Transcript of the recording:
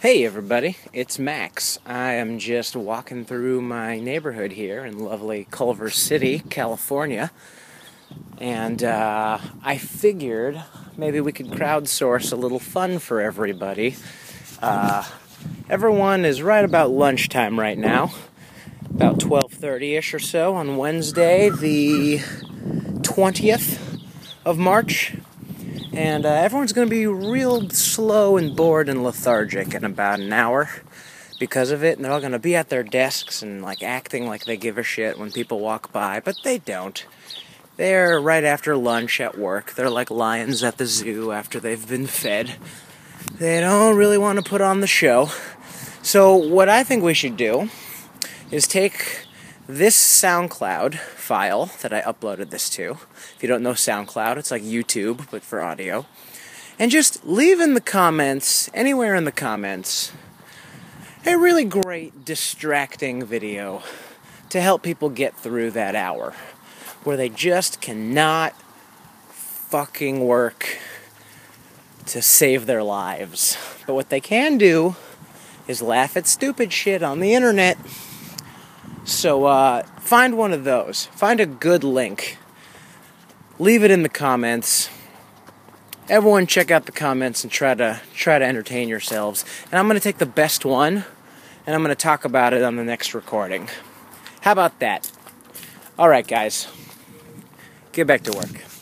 Hey everybody, it's Max. I am just walking through my neighborhood here in lovely Culver City, California. And uh, I figured maybe we could crowdsource a little fun for everybody. Uh, everyone is right about lunchtime right now, about 12:30ish or so on Wednesday, the 20th of March and uh, everyone's going to be real slow and bored and lethargic in about an hour because of it. And they're all going to be at their desks and like acting like they give a shit when people walk by but they don't. They're right after lunch at work. They're like lions at the zoo after they've been fed. They don't really want to put on the show. So what i think we should do is take this SoundCloud file that I uploaded this to. If you don't know SoundCloud, it's like YouTube, but for audio. And just leave in the comments, anywhere in the comments, a really great distracting video to help people get through that hour where they just cannot fucking work to save their lives. But what they can do is laugh at stupid shit on the internet. So uh, find one of those. Find a good link. Leave it in the comments. Everyone, check out the comments and try to try to entertain yourselves. And I'm going to take the best one, and I'm going to talk about it on the next recording. How about that? All right, guys. Get back to work.